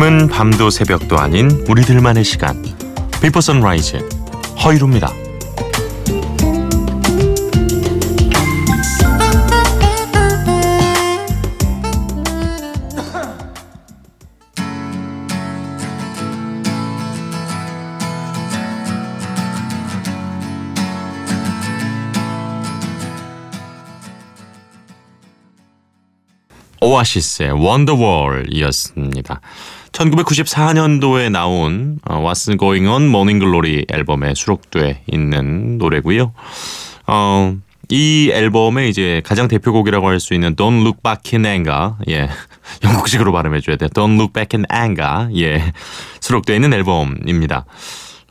지금은 밤도 새벽도 아닌 우리들만의 시간. 비포 선라이즈 허이루입니다. 오아시스의 원더월이었습니다. 1994년도에 나온 어, What's Going On Morning Glory 앨범에 수록돼 있는 노래고요. 어, 이 앨범의 이제 가장 대표곡이라고 할 수 있는 Don't Look Back in Anger, 예, 영국식으로 발음해줘야 돼요. Don't Look Back in Anger, 예, 수록되어 있는 앨범입니다.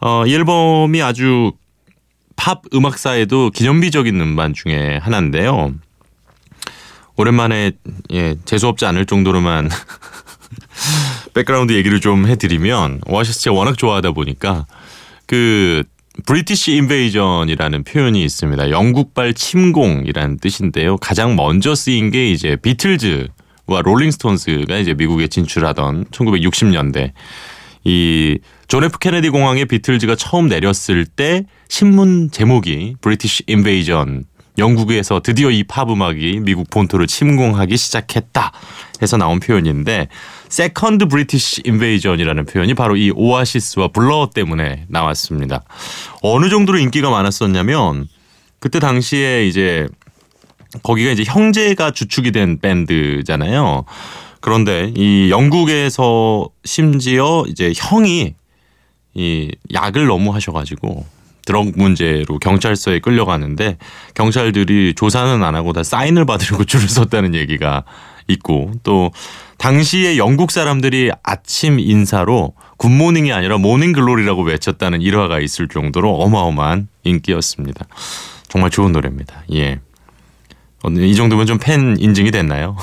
어, 이 앨범이 아주 팝 음악사에도 기념비적인 음반 중에 하나인데요. 오랜만에 예, 재수없지 않을 정도로만 백그라운드 얘기를 좀 해드리면 오아시스 제가 워낙 좋아하다 보니까 그 British Invasion이라는 표현이 있습니다. 영국발 침공이라는 뜻인데요. 가장 먼저 쓰인 게 이제 비틀즈와 롤링스톤스가 이제 미국에 진출하던 1960년대 이 존 F 케네디 공항에 비틀즈가 처음 내렸을 때 신문 제목이 British Invasion 영국에서 드디어 이 팝 음악이 미국 본토를 침공하기 시작했다 해서 나온 표현인데 Second British Invasion이라는 표현이 바로 이 오아시스와 블러 때문에 나왔습니다. 어느 정도로 인기가 많았었냐면 그때 당시에 이제 거기가 이제 형제가 주축이 된 밴드잖아요. 그런데 이 영국에서 심지어 이제 형이 이 약을 너무 하셔가지고 drug 문제로 경찰서에 끌려가는데 경찰들이 조사는 안 하고 다 사인을 받으려고 줄을 섰다는 얘기가 있고 또 당시에 영국 사람들이 아침 인사로 good morning이 아니라 morning glory라고 외쳤다는 일화가 있을 정도로 어마어마한 인기였습니다. 정말 좋은 노래입니다. 예. 이 정도면 좀 팬 인증이 됐나요?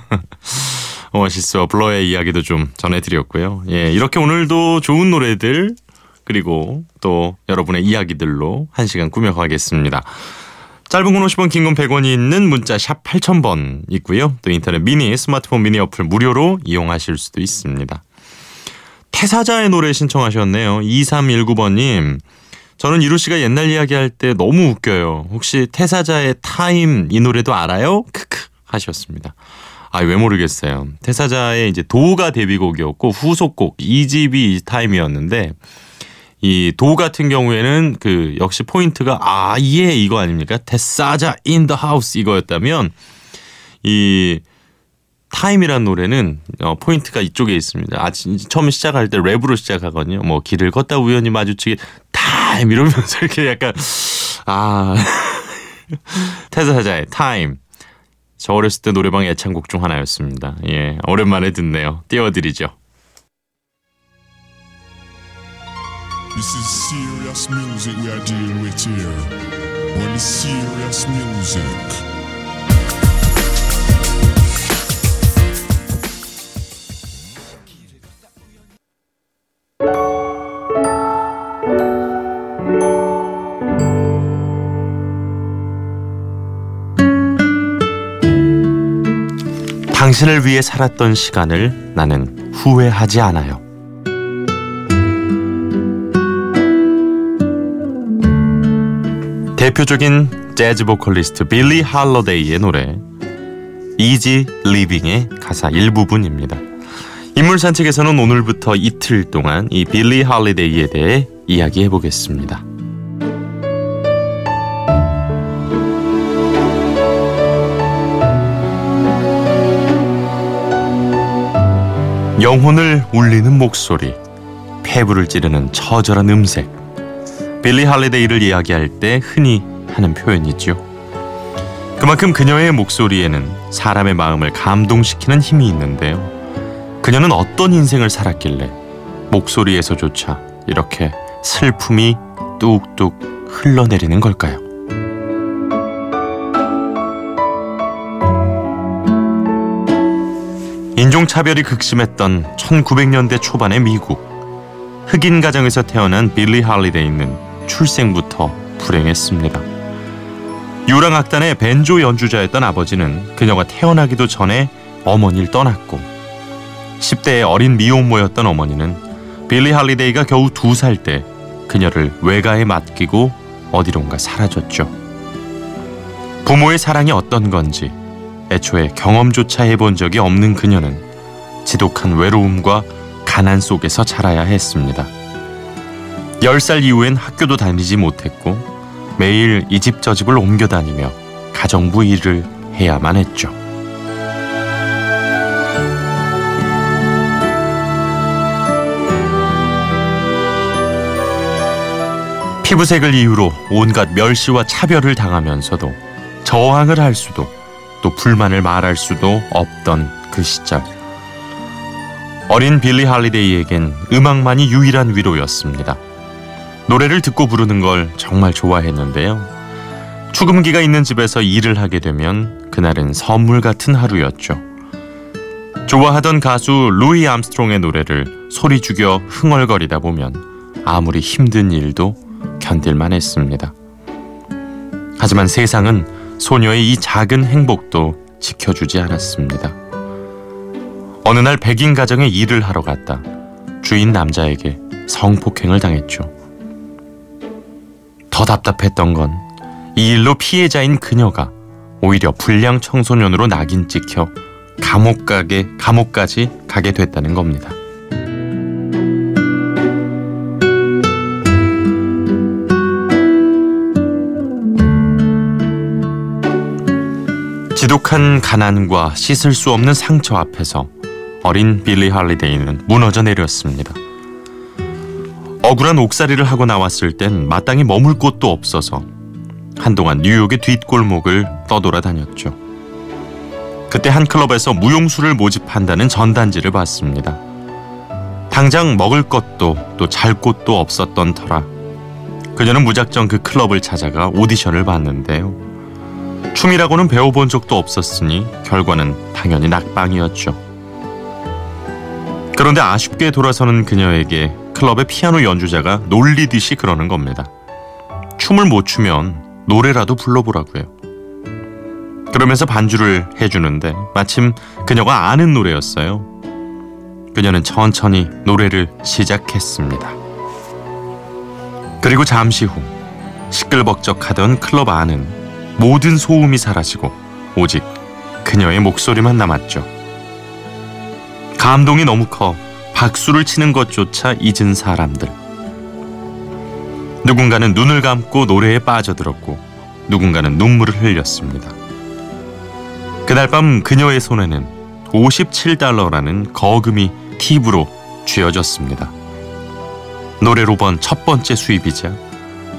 오아시스와 블러의 이야기도 좀 전해드렸고요. 예, 이렇게 오늘도 좋은 노래들 그리고 또 여러분의 이야기들로 한 시간 꾸며가겠습니다. 짧은 건 50원, 긴 건 100원이 있는 문자 샵 8000번 있고요. 또 인터넷 미니, 스마트폰 미니 어플 무료로 이용하실 수도 있습니다. 태사자의 노래 신청하셨네요. 2319번님. 저는 일후 씨가 옛날 이야기할 때 너무 웃겨요. 혹시 태사자의 Time 이 노래도 알아요? 크크 하셨습니다. 아, 왜 모르겠어요. 태사자의 이제 도가 데뷔곡이었고 후속곡 2집이 Time이었는데 이 도 같은 경우에는 그 역시 포인트가 아 yeah 이거 아닙니까? 태사자 in the house 이거였다면 이 Time이라는 노래는 어, 포인트가 이쪽에 있습니다. 아, 처음 시작할 때 랩으로 시작하거든요. 뭐 길을 걷다 우연히 마주치게 time 이러면서 이렇게 약간 아 태사자의 Time. 저 어렸을 때 노래방 애창곡 중 하나였습니다. 예, 오랜만에 듣네요. 띄워드리죠. This is serious music we are dealing with here. When it's serious music. 당신을 위해 살았던 시간을 나는 후회하지 않아요. 대표적인 재즈 보컬리스트 빌리 할러데이의 노래 Easy Living의 가사 일부분입니다. 인물 산책에서는 오늘부터 이틀 동안 이 빌리 할리데이에 대해 이야기해 보겠습니다. 영혼을 울리는 목소리, 폐부를 찌르는 처절한 음색, 빌리 할리데이를 이야기할 때 흔히 하는 표현이지요. 그만큼 그녀의 목소리에는 사람의 마음을 감동시키는 힘이 있는데요. 그녀는 어떤 인생을 살았길래 목소리에서조차 이렇게 슬픔이 뚝뚝 흘러내리는 걸까요? 인종차별이 극심했던 1900년대 초반의 미국. 흑인 가정에서 태어난 빌리 할리데이는 출생부터 불행했습니다. 유랑악단의 밴조 연주자였던 아버지는 그녀가 태어나기도 전에 어머니를 떠났고 10대의 어린 미혼모였던 어머니는 빌리 할리데이가 겨우 두 살 때 그녀를 외가에 맡기고 어디론가 사라졌죠. 부모의 사랑이 어떤 건지 애초에 경험조차 해본 적이 없는 그녀는 지독한 외로움과 가난 속에서 자라야 했습니다. 10살 이후엔 학교도 다니지 못했고 매일 이 집 저 집을 옮겨 다니며 가정부 일을 해야만 했죠. 피부색을 이유로 온갖 멸시와 차별을 당하면서도 저항을 할 수도 또 불만을 말할 수도 없던 그 시절. 어린 빌리 할리데이에겐 음악만이 유일한 위로였습니다. 노래를 듣고 부르는 걸 정말 좋아했는데요. 축음기가 있는 집에서 일을 하게 되면 그날은 선물 같은 하루였죠. 좋아하던 가수 루이 암스트롱의 노래를 소리 죽여 흥얼거리다 보면 아무리 힘든 일도 견딜만 했습니다. 하지만 세상은 소녀의 이 작은 행복도 지켜주지 않았습니다. 어느 날 백인 가정에 일을 하러 갔다 주인 남자에게 성폭행을 당했죠. 더 답답했던 건 이 일로 피해자인 그녀가 오히려 불량 청소년으로 낙인 찍혀 감옥 가게 감옥까지 가게 됐다는 겁니다. 지독한 가난과 씻을 수 없는 상처 앞에서 어린 빌리 할리데이는 무너져 내렸습니다. 억울한 옥살이를 하고 나왔을 땐 마땅히 머물 곳도 없어서 한동안 뉴욕의 뒷골목을 떠돌아 다녔죠. 그때 한 클럽에서 무용수를 모집한다는 전단지를 봤습니다. 당장 먹을 것도 또 잘 곳도 없었던 터라 그녀는 무작정 그 클럽을 찾아가 오디션을 봤는데요. 춤이라고는 배워본 적도 없었으니 결과는 당연히 낙방이었죠. 그런데 아쉽게 돌아서는 그녀에게 클럽의 피아노 연주자가 놀리듯이 그러는 겁니다. 춤을 못 추면 노래라도 불러보라고요. 그러면서 반주를 해주는데 마침 그녀가 아는 노래였어요. 그녀는 천천히 노래를 시작했습니다. 그리고 잠시 후 시끌벅적하던 클럽 안은 모든 소음이 사라지고 오직 그녀의 목소리만 남았죠. 감동이 너무 커 박수를 치는 것조차 잊은 사람들. 누군가는 눈을 감고 노래에 빠져들었고 누군가는 눈물을 흘렸습니다. 그날 밤 그녀의 손에는 57달러라는 거금이 팁으로 쥐어졌습니다. 노래로 번 첫 번째 수입이자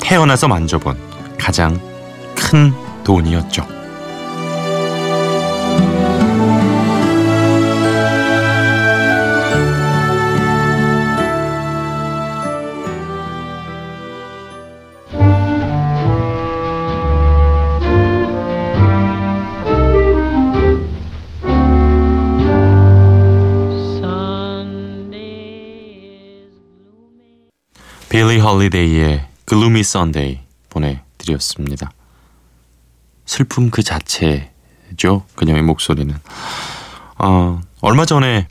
태어나서 만져본 가장 큰 돈이었죠. 홀리데이의 Gloomy Sunday 보내드렸습니다. 슬픔 그 자체죠. 그녀의 목소리는. 어, 얼마 전에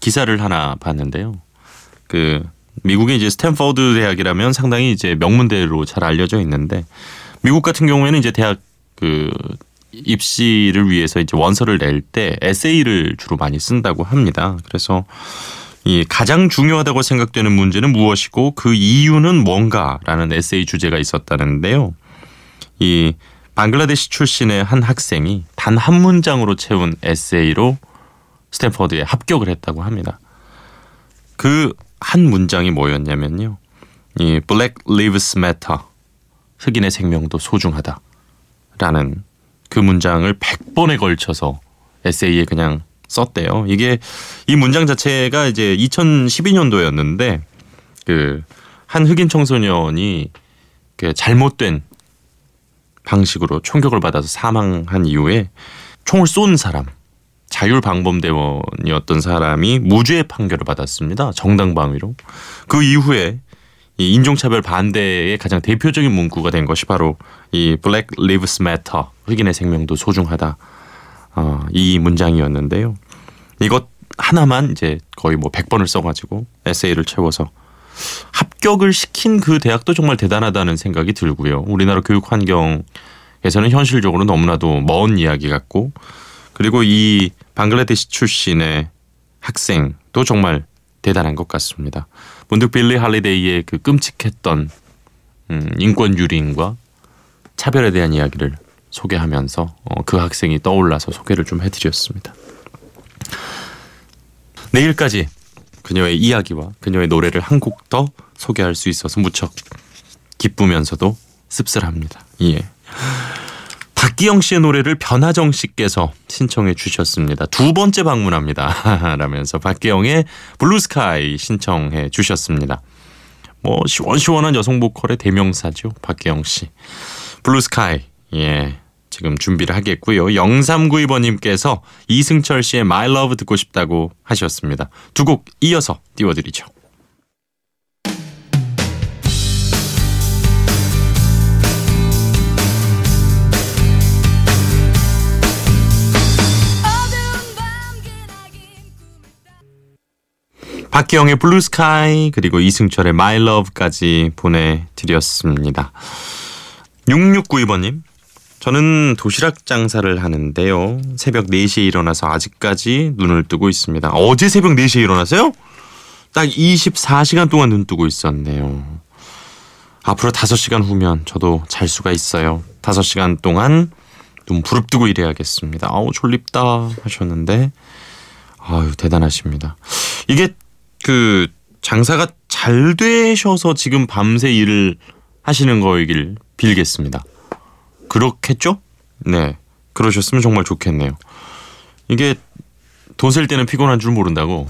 기사를 하나 봤는데요. 그 미국의 이제 스탠퍼드 대학이라면 상당히 이제 명문대로 잘 알려져 있는데 미국 같은 경우에는 이제 대학 그 입시를 위해서 이제 원서를 낼 때 에세이를 주로 많이 쓴다고 합니다. 그래서 이 가장 중요하다고 생각되는 문제는 무엇이고 그 이유는 뭔가라는 에세이 주제가 있었다는데요. 이 방글라데시 출신의 한 학생이 단 한 문장으로 채운 에세이로 스탠퍼드에 합격을 했다고 합니다. 그 한 문장이 뭐였냐면요. 이 Black Lives Matter 흑인의 생명도 소중하다라는 그 문장을 100번에 걸쳐서 에세이에 그냥 썼대요. 이게 이 문장 자체가 이제 2012년도였는데 그 한 흑인 청소년이 그 잘못된 방식으로 총격을 받아서 사망한 이후에 총을 쏜 사람 자율방범대원이었던 사람이 무죄 판결을 받았습니다. 정당방위로. 그 이후에 이 인종차별 반대의 가장 대표적인 문구가 된 것이 바로 이 Black Lives Matter 흑인의 생명도 소중하다 어, 이 문장이었는데요. 이것 하나만 이제 거의 뭐 100번을 써가지고 에세이를 채워서 합격을 시킨 그 대학도 정말 대단하다는 생각이 들고요. 우리나라 교육 환경에서는 현실적으로 너무나도 먼 이야기 같고 그리고 이 방글라데시 출신의 학생도 정말 대단한 것 같습니다. 문득 빌리 할리데이의 그 끔찍했던 음, 인권 유린과 차별에 대한 이야기를 소개하면서 어, 그 학생이 떠올라서 소개를 좀 해드렸습니다. 내일까지 그녀의 이야기와 그녀의 노래를 한 곡 더 소개할 수 있어서 무척 기쁘면서도 씁쓸합니다. 예. 박기영 씨의 노래를 변하정 씨께서 신청해 주셨습니다. 두 번째 방문합니다. 라면서 박기영의 Blue Sky 신청해 주셨습니다. 뭐 시원시원한 여성 보컬의 대명사죠. 박기영 씨. Blue Sky. 예. 지금 준비를 하겠고요. 0392번님께서 이승철 씨의 My Love 듣고 싶다고 하셨습니다. 두 곡 이어서 띄워드리죠. 박기영의 Blue Sky 그리고 이승철의 My Love까지 보내드렸습니다. 6692번님 저는 도시락 장사를 하는데요. 새벽 4시에 일어나서 아직까지 눈을 뜨고 있습니다. 어제 새벽 4시에 일어났어요? 딱 24시간 동안 눈 뜨고 있었네요. 앞으로 5시간 후면 저도 잘 수가 있어요. 5시간 동안 눈 부릅뜨고 일해야겠습니다. 아우 졸립다 하셨는데 아유 대단하십니다. 이게 그 장사가 잘 되셔서 지금 밤새 일을 하시는 거이길 빌겠습니다. 그렇겠죠? 네. 그러셨으면 정말 좋겠네요. 이게 돈쓸 때는 피곤한 줄 모른다고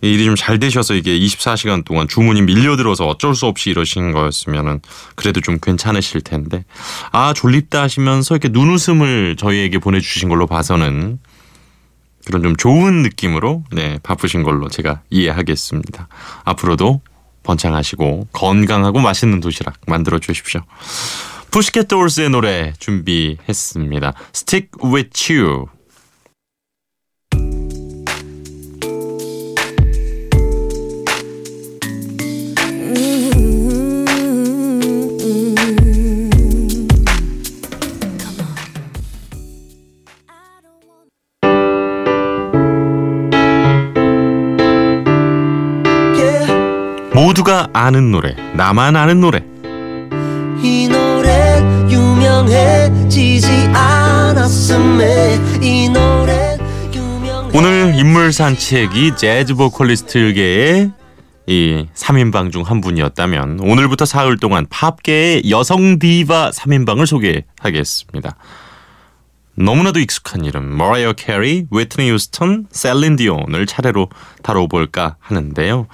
일이 좀 잘 되셔서 이게 24시간 동안 주문이 밀려들어서 어쩔 수 없이 이러신 거였으면은 그래도 좀 괜찮으실 텐데 아 졸립다 하시면서 이렇게 눈웃음을 저희에게 보내주신 걸로 봐서는 그런 좀 좋은 느낌으로 네 바쁘신 걸로 제가 이해하겠습니다. 앞으로도 번창하시고 건강하고 맛있는 도시락 만들어 주십시오. 푸시켓 돌스의 노래 준비했습니다. Stick with you. 모두가 아는 노래, 나만 아는 노래. 오늘 인물 산책이 재즈 보컬리스트계의 이 3인방 중 한 분이었다면 오늘부터 사흘 동안 팝계의 여성 디바 3인방을 소개하겠습니다. 너무나도 익숙한 이름 머라이어 캐리, 휘트니 휴스턴, 셀린 디온을 차례로 다뤄볼까 하는데요.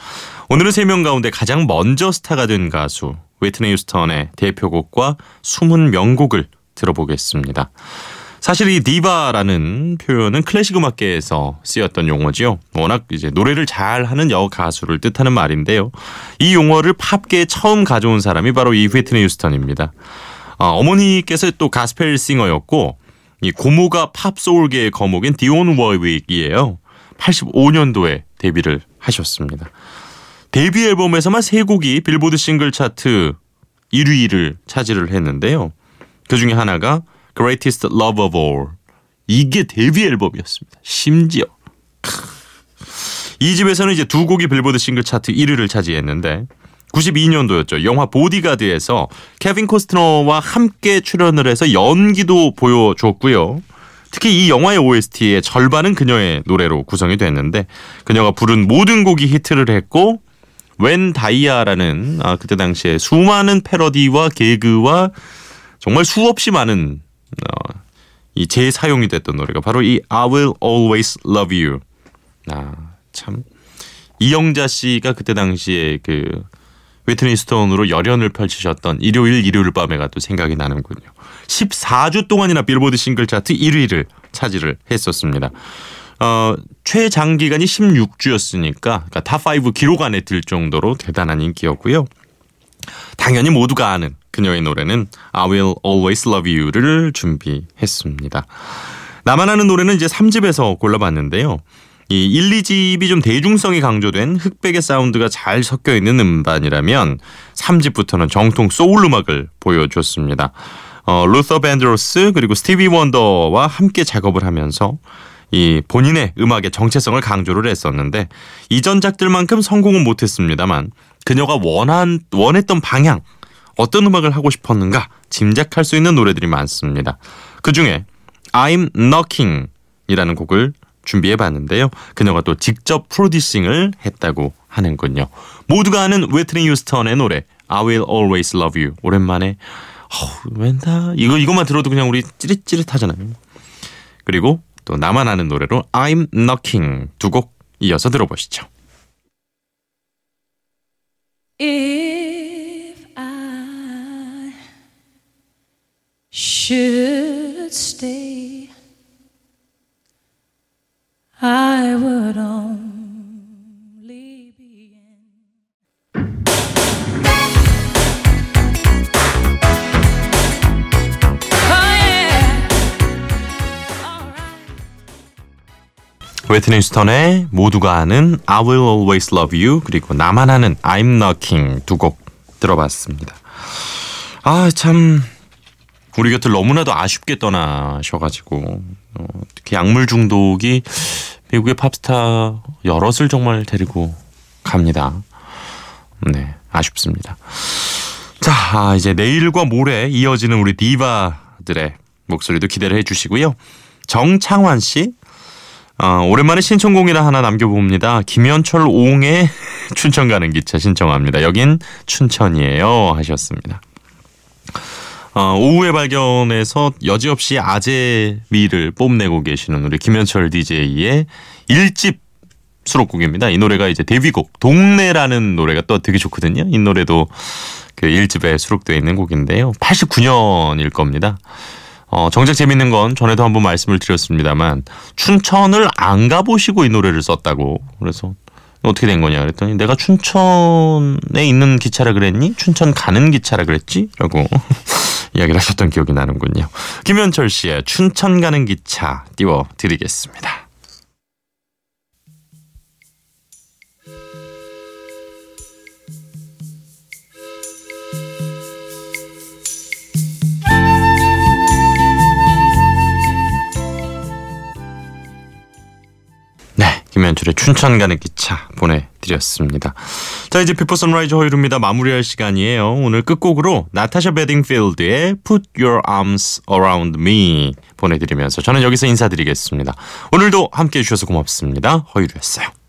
오늘은 세 명 가운데 가장 먼저 스타가 된 가수 휘트니 휴스턴의 대표곡과 숨은 명곡을 들어보겠습니다. 사실 이 디바라는 표현은 클래식 음악계에서 쓰였던 용어지요. 워낙 이제 노래를 잘하는 여가수를 뜻하는 말인데요. 이 용어를 팝계에 처음 가져온 사람이 바로 이 휘트니 휴스턴입니다. 어, 어머니께서 또 가스펠 싱어였고 이 고모가 팝 소울계의 거목인 디온 워윅이에요. 85년도에 데뷔를 하셨습니다. 데뷔 앨범에서만 세 곡이 빌보드 싱글 차트 1위를 차지를 했는데요. 그 중에 하나가 Greatest Love of All. 이게 데뷔 앨범이었습니다. 심지어. 2집에서는 이제 두 곡이 빌보드 싱글 차트 1위를 차지했는데 92년도였죠. 영화 보디가드에서 케빈 코스트너와 함께 출연을 해서 연기도 보여줬고요. 특히 이 영화의 OST의 절반은 그녀의 노래로 구성이 됐는데 그녀가 부른 모든 곡이 히트를 했고 웬 다이아라는 아, 그때 당시에 수많은 패러디와 개그와 정말 수없이 많은 어, 이 재사용이 됐던 노래가 바로 이 I Will Always Love You. 아, 참 이영자 씨가 그때 당시에 그 웨트니 스톤으로 열연을 펼치셨던 일요일 일요일 밤에가 또 생각이 나는군요. 14주 동안이나 빌보드 싱글 차트 1위를 차지를 했었습니다. 어, 최장기간이 16주였으니까 그러니까 탑5 기록 안에 들 정도로 대단한 인기였고요. 당연히 모두가 아는 그녀의 노래는 I Will Always Love You를 준비했습니다. 나만 아는 노래는 이제 3집에서 골라봤는데요. 이 1, 2집이 좀 대중성이 강조된 흑백의 사운드가 잘 섞여 있는 음반이라면 3집부터는 정통 소울 음악을 보여줬습니다. 어, 루터 밴드로스 그리고 스티비 원더와 함께 작업을 하면서 이 본인의 음악의 정체성을 강조를 했었는데 이전 작들만큼 성공은 못했습니다만 그녀가 원한 원했던 방향 어떤 음악을 하고 싶었는가 짐작할 수 있는 노래들이 많습니다. 그 중에 I'm Knocking이라는 곡을 준비해 봤는데요. 그녀가 또 직접 프로듀싱을 했다고 하는군요. 모두가 아는 웨트니 유스턴의 노래 I Will Always Love You 오랜만에 어우, 웬다 이거 이것만 들어도 그냥 우리 찌릿찌릿하잖아요. 그리고 또 나만 아는 노래로 I'm Knocking 두 곡 이어서 들어보시죠. If I should stay, I would only 웨트니 스턴의 모두가 아는 I Will Always Love You 그리고 나만 아는 I'm Knocking 두 곡 들어봤습니다. 아 참 우리 곁을 너무나도 아쉽게 떠나셔가지고 어, 특히 약물 중독이 미국의 팝스타 여럿을 정말 데리고 갑니다. 네 아쉽습니다. 자 아, 이제 내일과 모레 이어지는 우리 디바들의 목소리도 기대를 해주시고요. 정창환 씨 어, 오랜만에 신청곡이라 하나 남겨봅니다. 김현철 옹의 춘천 가는 기차 신청합니다. 여긴 춘천이에요 하셨습니다. 어, 오후에 발견해서 여지없이 아재 미를 뽐내고 계시는 우리 김현철 DJ의 일집 수록곡입니다. 이 노래가 이제 데뷔곡 동네라는 노래가 또 되게 좋거든요. 이 노래도 그 1집에 수록되어 있는 곡인데요. 89년일 겁니다. 어, 정작 재밌는 건 전에도 한번 말씀을 드렸습니다만 춘천을 안 가보시고 이 노래를 썼다고 그래서 어떻게 된 거냐 그랬더니 내가 춘천에 있는 기차라 그랬니? 춘천 가는 기차라 그랬지? 라고 이야기를 하셨던 기억이 나는군요. 김현철 씨의 춘천 가는 기차 띄워드리겠습니다. 김현철의 춘천 가는 기차 보내드렸습니다. 자, 이제 비포 선라이즈 허일후입니다. 마무리할 시간이에요. 오늘 끝곡으로 나타샤 베딩필드의 Put Your Arms Around Me 보내드리면서 저는 여기서 인사드리겠습니다. 오늘도 함께해 주셔서 고맙습니다. 허일후였어요.